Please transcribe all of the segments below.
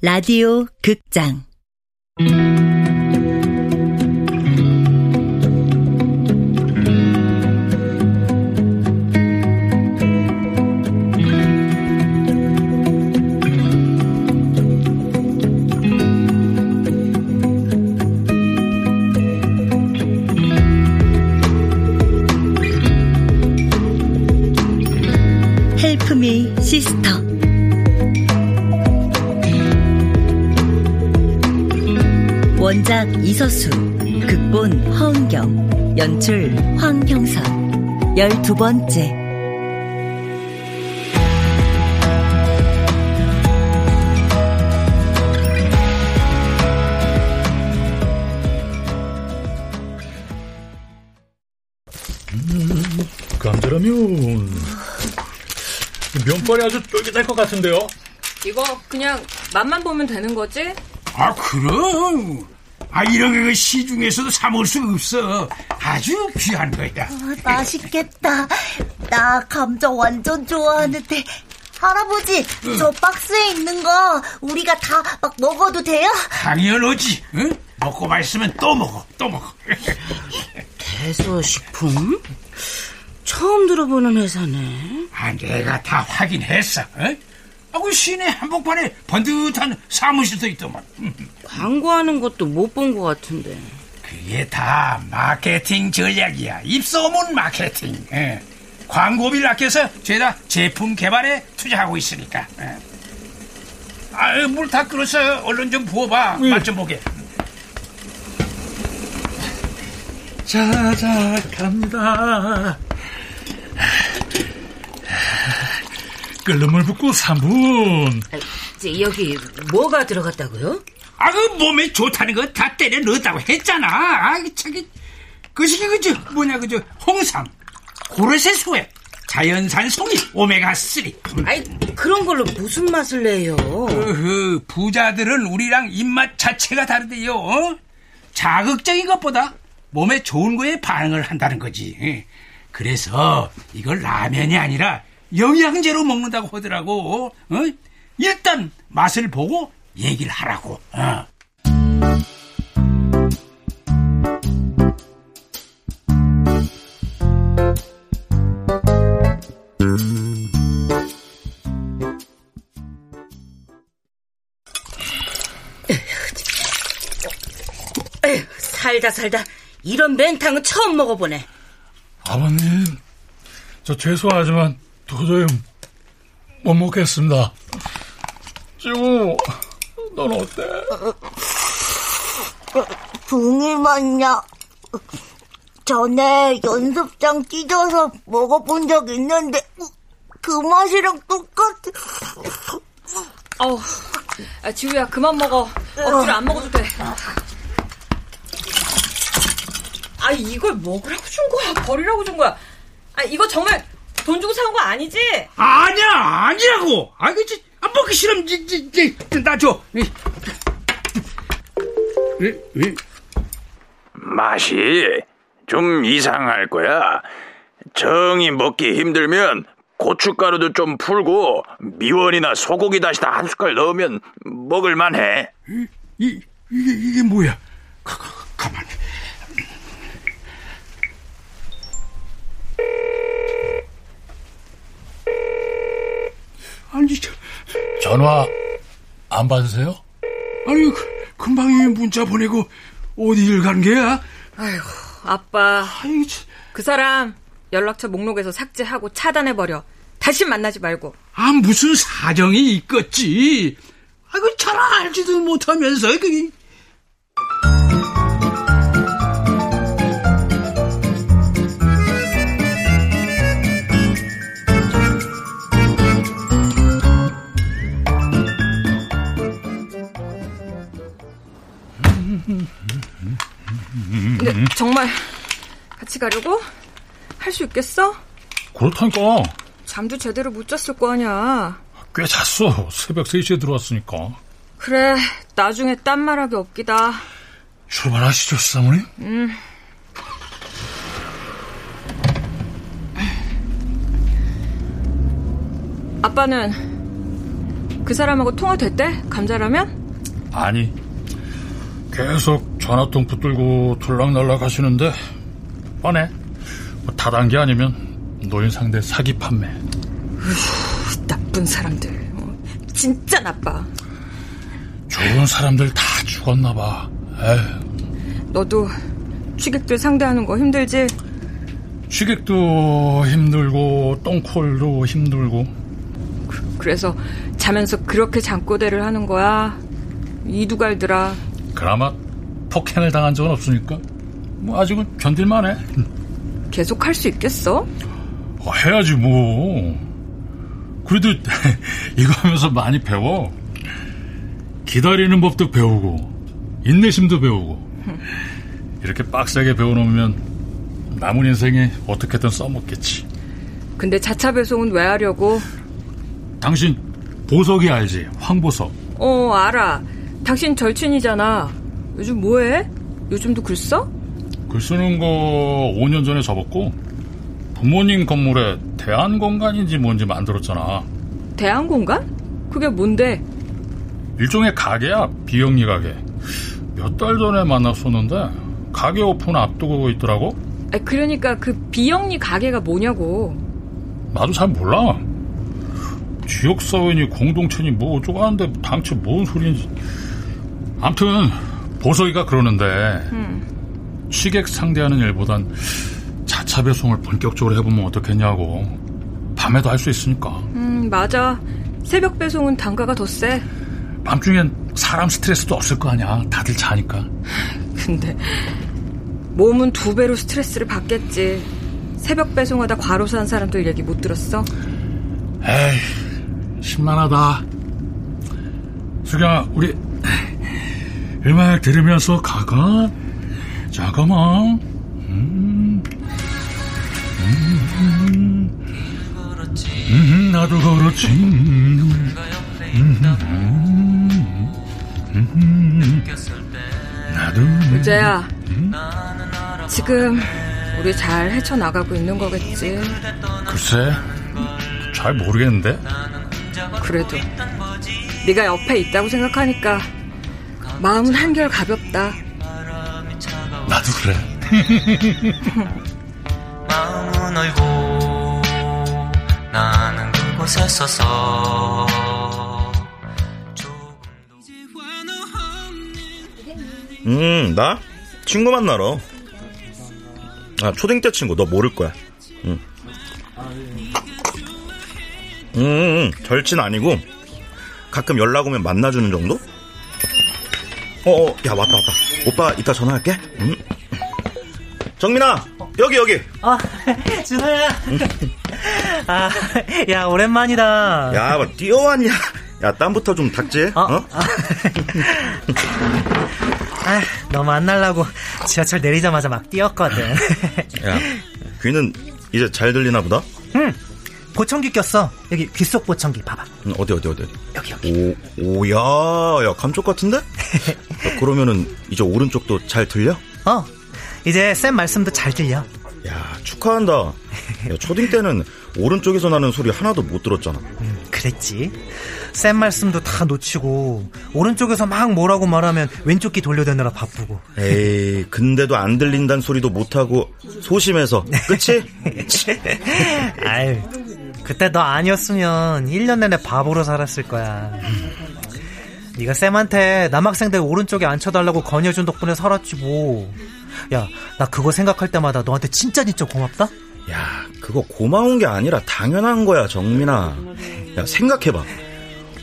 라디오 극장. 헬프미 시스터 원작 이서수 극본 허은경 연출 황형선 열두 번째 감자라면 면발이 아주 쫄깃할 것 같은데요? 이거 그냥 맛만 보면 되는 거지? 아 그럼 아 이런 거 시중에서도 사 먹을 수 없어 아주 귀한 거야 아, 맛있겠다. 나 감자 완전 좋아하는데. 할아버지, 저 박스에 있는 거 우리가 다 막 먹어도 돼요? 당연하지 응? 먹고 맛있으면 또 먹어 또 먹어 대소식품? 처음 들어보는 회사네. 아 내가 다 확인했어 어? 아그 시내 한복판에 번듯한 사무실도 있더만. 음, 광고하는 것도 못 본 것 같은데. 그게 다 마케팅 전략이야. 입소문 마케팅. 예. 광고비를 아껴서 죄다 제품 개발에 투자하고 있으니까. 예. 아유 물 다 끓었어요 얼른 좀 부어봐. 맛좀 보게. 자 자 갑니다 끓는 물 붓고 3분 아, 이제 여기 뭐가 들어갔다고요? 아, 그 몸에 좋다는 거 다 때려 넣었다고 했잖아. 아, 저기, 그시기 그저 뭐냐 그저 홍삼, 고르세 소액, 자연산 송이, 오메가 3. 아이, 그런 걸로 무슨 맛을 내요? 그 부자들은 우리랑 입맛 자체가 다르대요. 어? 자극적인 것보다 몸에 좋은 거에 반응을 한다는 거지. 그래서 이걸 라면이 아니라 영양제로 먹는다고 하더라고. 어? 일단 맛을 보고 얘기를 하라고. 어. 에휴, 살다 살다 이런 맹탕은 처음 먹어보네. 아버님 저 죄송하지만 도저히 못 먹겠습니다 지우 넌 어때? 붕이 맛냐? 전에 연습장 찢어서 먹어본 적 있는데 그 맛이랑 똑같아. 어우, 아, 지우야 그만 먹어. 억지로 안 먹어도 돼. 아 이걸 먹으라고 준 거야, 버리라고 준 거야. 아 이거 정말 돈 주고 산 거 아니지? 아니야, 아니라고. 아, 그, 저, 아, 먹기 싫으면, 지, 지, 지, 나 줘. 이. 이, 이. 맛이 좀 이상할 거야. 정이 먹기 힘들면 고춧가루도 좀 풀고 미원이나 소고기 다시다 한 숟갈 넣으면 먹을만해. 이, 이, 이게, 이게 뭐야? 가, 가, 가만. 아니, 저, 전화 안 받으세요? 아니, 그, 금방 이 문자 보내고 어디를 간 게야? 아이고 아빠 아이, 참. 그 사람 연락처 목록에서 삭제하고 차단해 버려. 다시 만나지 말고. 아, 무슨 사정이 있겠지. 아이고, 잘 알지도 못하면서, 그, 근데 정말 같이 가려고? 할 수 있겠어? 그렇다니까 잠도 제대로 못 잤을 거 아니야. 꽤 잤어 새벽 3시에 들어왔으니까 그래, 나중에 딴 말하기 없기다. 출발하시죠 사모님 아빠는 그 사람하고 통화됐대? 감자라면? 아니. 계속 전화통 붙들고 들락날락 하시는데 뻔해. 뭐 다단계 아니면 노인 상대 사기 판매. 나쁜 사람들. 어, 진짜 나빠. 좋은 사람들 다 죽었나 봐. 에휴. 너도 취객들 상대하는 거 힘들지? 취객도 힘들고 똥콜도 힘들고 그 래서 자면서 그렇게 잠꼬대를 하는 거야. 이두갈들아. 그나마 폭행을 당한 적은 없으니까 뭐 아직은 견딜만해. 계속 할 수 있겠어? 어, 해야지 뭐. 그래도 이거 하면서 많이 배워. 기다리는 법도 배우고 인내심도 배우고 이렇게 빡세게 배워놓으면 남은 인생에 어떻게든 써먹겠지. 근데 자차 배송은 왜 하려고? 당신 보석이 알지? 황보석. 어, 알아. 당신 절친이잖아. 요즘 뭐해? 요즘도 글 써? 글 쓰는 거 5년 전에 접었고 부모님 건물에 대한공간인지 뭔지 만들었잖아. 대한공간? 그게 뭔데? 일종의 가게야 비영리 가게. 몇 달 전에 만났었는데 가게 오픈 앞두고 있더라고. 아, 그러니까 그 비영리 가게가 뭐냐고. 나도 잘 몰라. 지역사회니 공동체니 뭐 어쩌고 하는데 당최 뭔 소리인지. 암튼 보석이가 그러는데 음. 취객 상대하는 일보단 자차 배송을 본격적으로 해보면 어떻겠냐고. 밤에도 할 수 있으니까. 음, 맞아. 새벽 배송은 단가가 더 세. 밤중엔 사람 스트레스도 없을 거 아니야. 다들 자니까. 근데 몸은 두 배로 스트레스를 받겠지. 새벽 배송하다 과로사 한 사람들 얘기 못 들었어? 에이, 심란하다. 수경아, 우리 음악 들으면서 가가 잠깐만. 음, 음, 음, 나도 그렇지. 음, 음, 나도. 유재야, 지금 우리 잘 헤쳐나가고 있는 거겠지. 글쎄, 잘 모르겠는데. 그래도 네가 옆에 있다고 생각하니까 마음은 한결 가볍다. 나도 그래. 마음은 얼고 나는 그곳에 서서 음, 나? 친구 만나러. 아, 초딩 때 친구, 너 모를 거야. 응. 음, 음, 절친 아니고, 가끔 연락 오면 만나주는 정도? 어, 어, 야, 왔다, 왔다. 오빠, 이따 전화할게. 응? 정민아, 여기, 여기. 아, 준호야. 아, 야, 오랜만이다. 야, 뭐, 뛰어왔냐? 야, 땀부터 좀 닦지? 어? 어? 아, 너 만나려고 지하철 내리자마자 막 뛰었거든. 야, 귀는 이제 잘 들리나 보다? 응. 보청기 꼈어. 여기 귓속 보청기 봐봐. 응, 어디, 어디, 어디? 여기, 여기. 오, 오, 야, 야, 감쪽 같은데? 야, 그러면은 이제 오른쪽도 잘 들려? 어, 이제 쌤 말씀도 잘 들려. 야, 축하한다. 야, 초딩 때는 오른쪽에서 나는 소리 하나도 못 들었잖아. 음, 그랬지. 쌤 말씀도 다 놓치고 오른쪽에서 막 뭐라고 말하면 왼쪽 귀 돌려대느라 바쁘고. 에이, 근데도 안 들린다는 소리도 못 하고 소심해서. 그치? 아유, 그때 너 아니었으면 1년 내내 바보로 살았을 거야. 네가 쌤한테 남학생들 오른쪽에 앉혀달라고 권해준 덕분에 살았지 뭐. 야, 나 그거 생각할 때마다 너한테 진짜 진짜 고맙다? 야, 그거 고마운 게 아니라 당연한 거야, 정민아. 야, 생각해봐.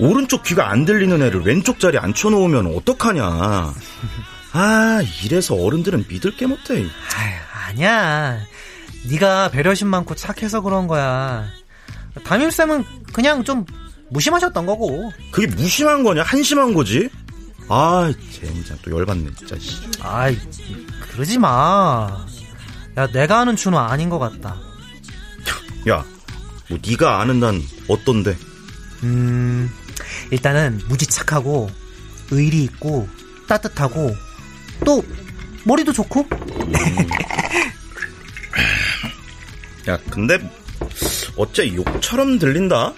오른쪽 귀가 안 들리는 애를 왼쪽 자리에 앉혀놓으면 어떡하냐. 아, 이래서 어른들은 믿을 게 못해. 아유, 아니야. 네가 배려심 많고 착해서 그런 거야. 담임쌤은 그냥 좀 무심하셨던 거고. 그게 무심한 거냐? 한심한 거지? 아, 젠장 또 열받네, 진짜. 아이, 그러지 마. 야, 내가 아는 준호 아닌 것 같다. 야, 뭐 네가 아는 난 어떤데? 음, 일단은 무지 착하고 의리 있고 따뜻하고 또 머리도 좋고. 야, 근데 어째 욕처럼 들린다?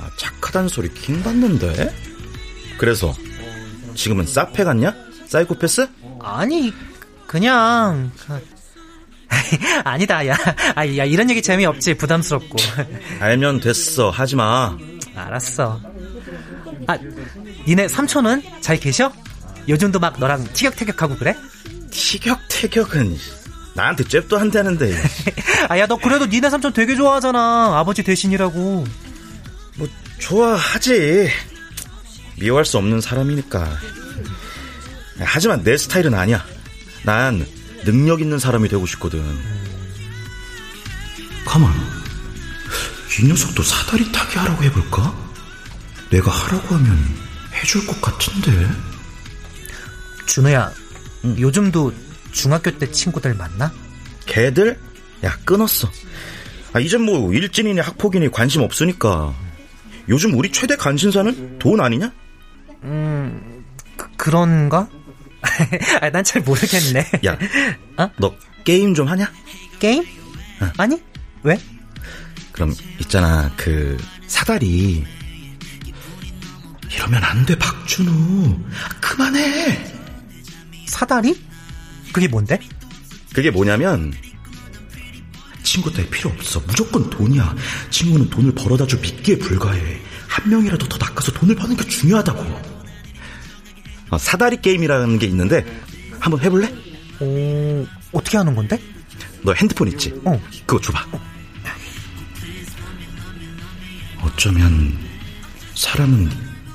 아, 심각하다는 소리 긴 받는데? 그래서 지금은 싹패 같냐? 사이코패스? 아니 그냥 아니다 야, 아, 야 이런 얘기 재미없지 부담스럽고 알면 됐어 하지마 알았어 아 니네 삼촌은 잘 계셔? 요즘도 막 너랑 티격태격하고 그래? 티격태격은 나한테 잽도 한다는데. 아야 너 그래도 니네 삼촌 되게 좋아하잖아. 아버지 대신이라고. 뭐 좋아하지. 미워할 수 없는 사람이니까. 하지만 내 스타일은 아니야. 난 능력 있는 사람이 되고 싶거든. 가만. 이 녀석도 사다리 타기 하라고 해볼까? 내가 하라고 하면 해줄 것 같은데. 준호야 요즘도 중학교 때 친구들 만나? 걔들? 야 끊었어 아 이젠 뭐 일진이니 학폭이니 관심 없으니까 요즘 우리 최대 관심사는 돈 아니냐? 음 그, 런가 아, 난 잘 모르겠네 야, 어? 너 게임 좀 하냐? 게임? 어. 아니 왜? 그럼 있잖아 그 사다리 이러면 안 돼 박준우 그만해 사다리? 그게 뭔데? 그게 뭐냐면 친구 따위 필요 없어 무조건 돈이야 친구는 돈을 벌어다 줄 미끼에 불과해 한 명이라도 더 낚아서 돈을 버는 게 중요하다고 어, 사다리 게임이라는 게 있는데 한번 해볼래? 오 어떻게 하는 건데? 너 핸드폰 있지? 어 그거 줘봐 어쩌면 사람은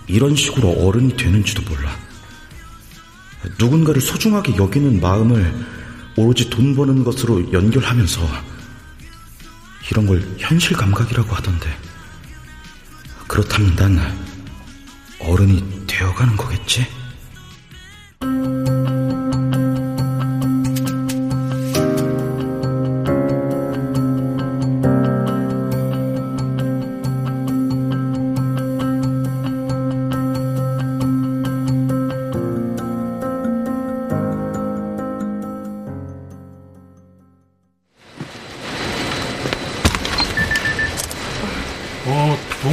이런 식으로 어른이 되는지도 몰라 누군가를 소중하게 여기는 마음을 오로지 돈 버는 것으로 연결하면서 이런 걸 현실 감각이라고 하던데 그렇다면 난 어른이 되어가는 거겠지?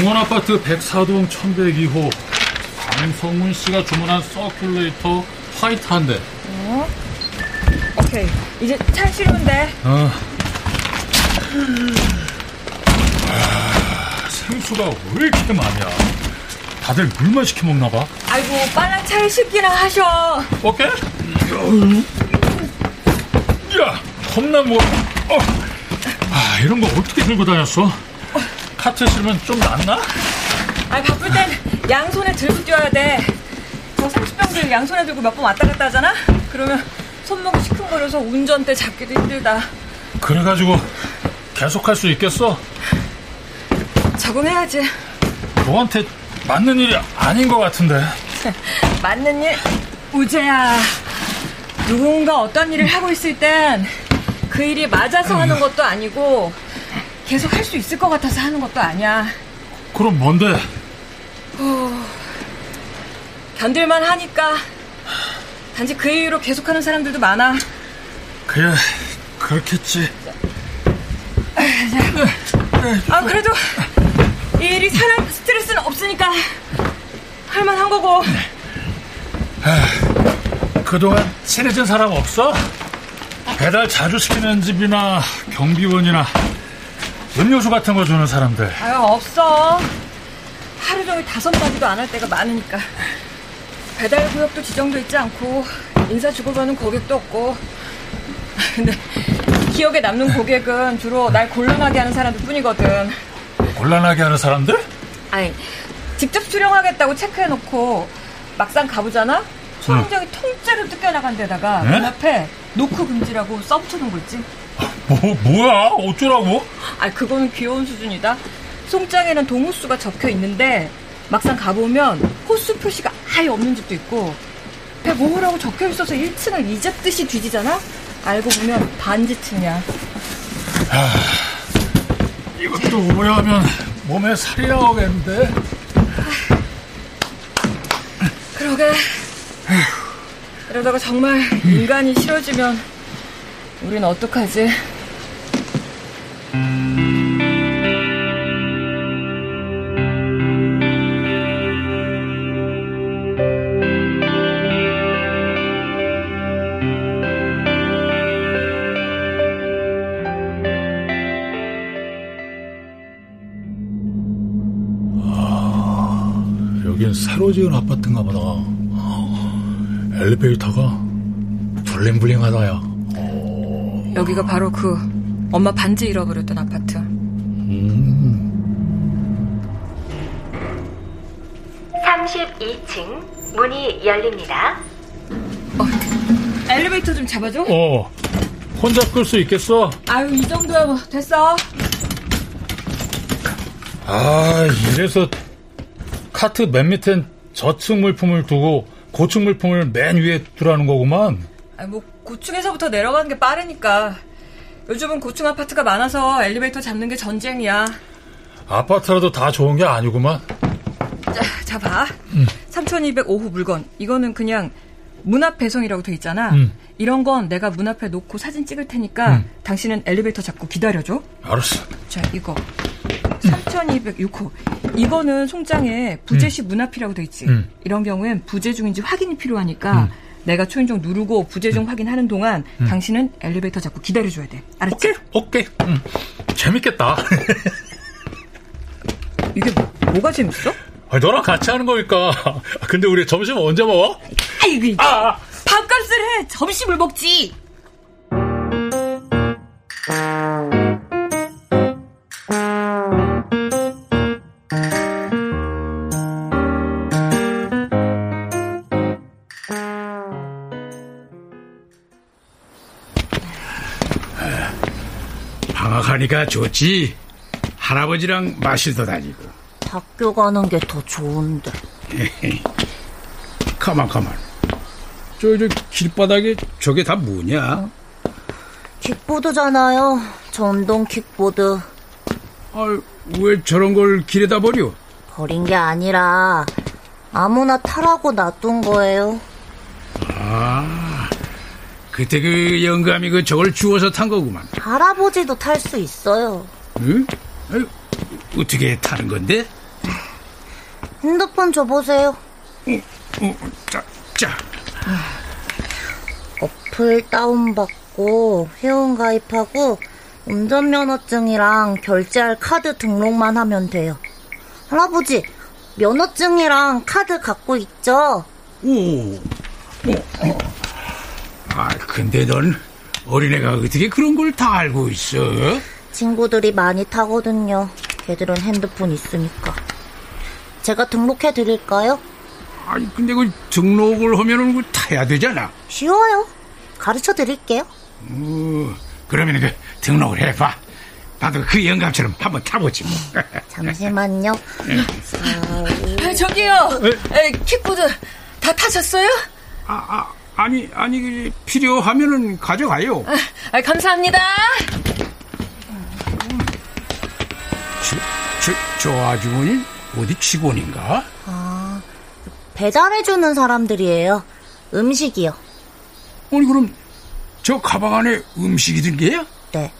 어, 동원아파트 104동 1102호 강성문 씨가 주문한 서큘레이터 화이트 한 대. 어? 오케이. 이제 차 실으면 돼. 어. 아, 생수가 왜 이렇게 많냐? 다들 물만 시켜 먹나 봐. 아이고, 빨랑 차에 싣기나 하셔. 오케이? 야, 겁나 뭐. 어. 아, 이런 거 어떻게 들고 다녔어? 카트 실면 좀 낫나? 아이, 바쁠 땐 양손에 들고 뛰어야 돼. 저 30병들 양손에 들고 몇 번 왔다 갔다 하잖아? 그러면 손목이 시큰거려서 운전대 잡기도 힘들다. 그래가지고 계속 할 수 있겠어? 적응해야지. 너한테 맞는 일이 아닌 것 같은데. 맞는 일, 우재야. 누군가 어떤 일을 하고 있을 땐 그 일이 맞아서 하는 것도 아니고 계속 할 수 있을 것 같아서 하는 것도 아니야. 그럼 뭔데? 후, 견딜만 하니까. 단지 그 이유로 계속하는 사람들도 많아. 그래, 그렇겠지. 아, 그래도 이 일이 사람 스트레스는 없으니까 할만한 거고. 그동안 친해진 사람 없어? 배달 자주 시키는 집이나 경비원이나 음료수 같은 거 주는 사람들. 아유, 없어. 하루 종일 다섯 마디도 안 할 때가 많으니까. 배달 구역도 지정돼 있지 않고 인사 주고받는 고객도 없고. 근데 기억에 남는 고객은 주로 날 곤란하게 하는 사람들 뿐이거든. 곤란하게 하는 사람들? 아니, 직접 수령하겠다고 체크해놓고 막상 가보잖아? 소행장이 통째로 뜯겨나간 데다가 네? 문 앞에 노크 금지라고 써붙여놓은 거 있지? 뭐, 뭐야? 어쩌라고? 아, 그거는 귀여운 수준이다. 송장에는 동호수가 적혀 있는데 막상 가보면 호수 표시가 아예 없는 집도 있고 105호라고 적혀 있어서 1층을 잊었듯이 뒤지잖아? 알고 보면 반지층이야. 이것도 오해하면 몸에 살이 나오겠는데? 그러게. 이러다가 정말 인간이 싫어지면 우린 어떡하지? 아, 새로 지은 아파트인가 보다. 엘리베이터가 블링블링하다야. 여기가 바로 그 엄마 반지 잃어버렸던 아파트. 음. 32층 문이 열립니다. 엘리베이터 좀 잡아줘. 어, 혼자 끌 수 있겠어? 아유 이 정도야 뭐 됐어. 아, 이래서 카트 맨 밑엔 저층 물품을 두고 고층 물품을 맨 위에 두라는 거구만. 아니 뭐 고층에서부터 내려가는 게 빠르니까. 요즘은 고층 아파트가 많아서 엘리베이터 잡는 게 전쟁이야. 아파트라도 다 좋은 게 아니구만. 자, 자 봐. 3205호 물건. 이거는 그냥 문앞 배송이라고 돼 있잖아. 음. 이런 건 내가 문 앞에 놓고 사진 찍을 테니까 음. 당신은 엘리베이터 잡고 기다려줘. 알았어. 자, 이거. 3206호. 이거는 송장에 부재시 문 앞이라고 돼 있지. 음. 이런 경우엔 부재 중인지 확인이 필요하니까 음. 내가 초인종 누르고 부재 중 확인하는 동안 음. 당신은 엘리베이터 잡고 기다려줘야 돼. 알았지? 오케이. 음. 재밌겠다. 이게 뭐가 재밌어? 아니, 너랑 같이 하는 거니까. 근데 우리 점심 언제 먹어? 아이고, 이거. 아, 밥값을 해! 점심을 먹지! 방학하니까 좋지. 할아버지랑 마실도 다니고. 학교 가는 게 더 좋은데. 가만 가만. 저 저 길바닥에 저게 다 뭐냐? 킥보드잖아요. 전동 킥보드. 아 왜 저런 걸 길에다 버려? 버린 게 아니라 아무나 타라고 놔둔 거예요. 아 그때 그 영감이 그 저걸 주워서 탄 거구만. 할아버지도 탈 수 있어요. 응? 아유, 어떻게 타는 건데? 핸드폰 줘보세요. 어, 자, 자. 어플 다운받고 회원 가입하고 운전면허증이랑 결제할 카드 등록만 하면 돼요. 할아버지, 면허증이랑 카드 갖고 있죠? 오. 어, 어. 아, 근데 넌 어린애가 어떻게 그런 걸 다 알고 있어? 친구들이 많이 타거든요. 걔들은 핸드폰 있으니까. 제가 등록해 드릴까요? 아니, 근데 그 등록을 하면은 그 타야 되잖아. 쉬워요. 가르쳐 드릴게요. 어, 그러면 그 등록을 해봐. 나도 그 영감처럼 한번 타보지 뭐. 잠시만요. 아, 저기요. 에, 킥보드 다 타셨어요? 아, 아, 아니, 아니, 그 필요하면은 가져가요. 아, 아, 감사합니다. 저, 저, 저 아주머니 어디 직원인가? 아, 배달해주는 사람들이에요. 음식이요. 아니, 그럼 저 가방 안에 음식이 든 게야? 네.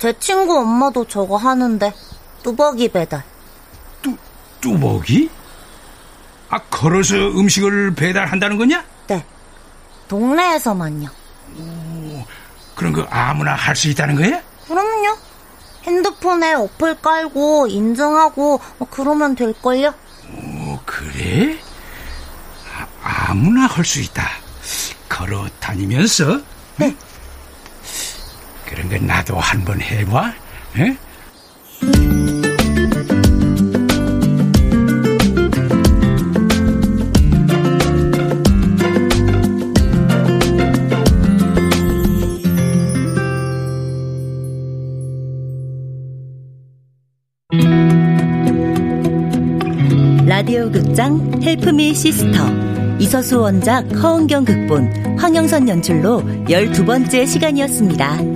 제 친구 엄마도 저거 하는데, 뚜벅이 배달. 뚜벅이? 아, 걸어서 음식을 배달한다는 거냐? 네. 동네에서만요. 그런 거 아무나 할 수 있다는 거야? 그럼요. 핸드폰에 어플 깔고 인증하고 뭐 그러면 될걸요? 어, 그래? 아, 아무나 할 수 있다. 걸어 다니면서? 네. 그런 거 나도 한번 해봐. 에? 극장 헬프미 시스터 이서수 원작 허은경 극본 황영선 연출로 12번째 시간이었습니다.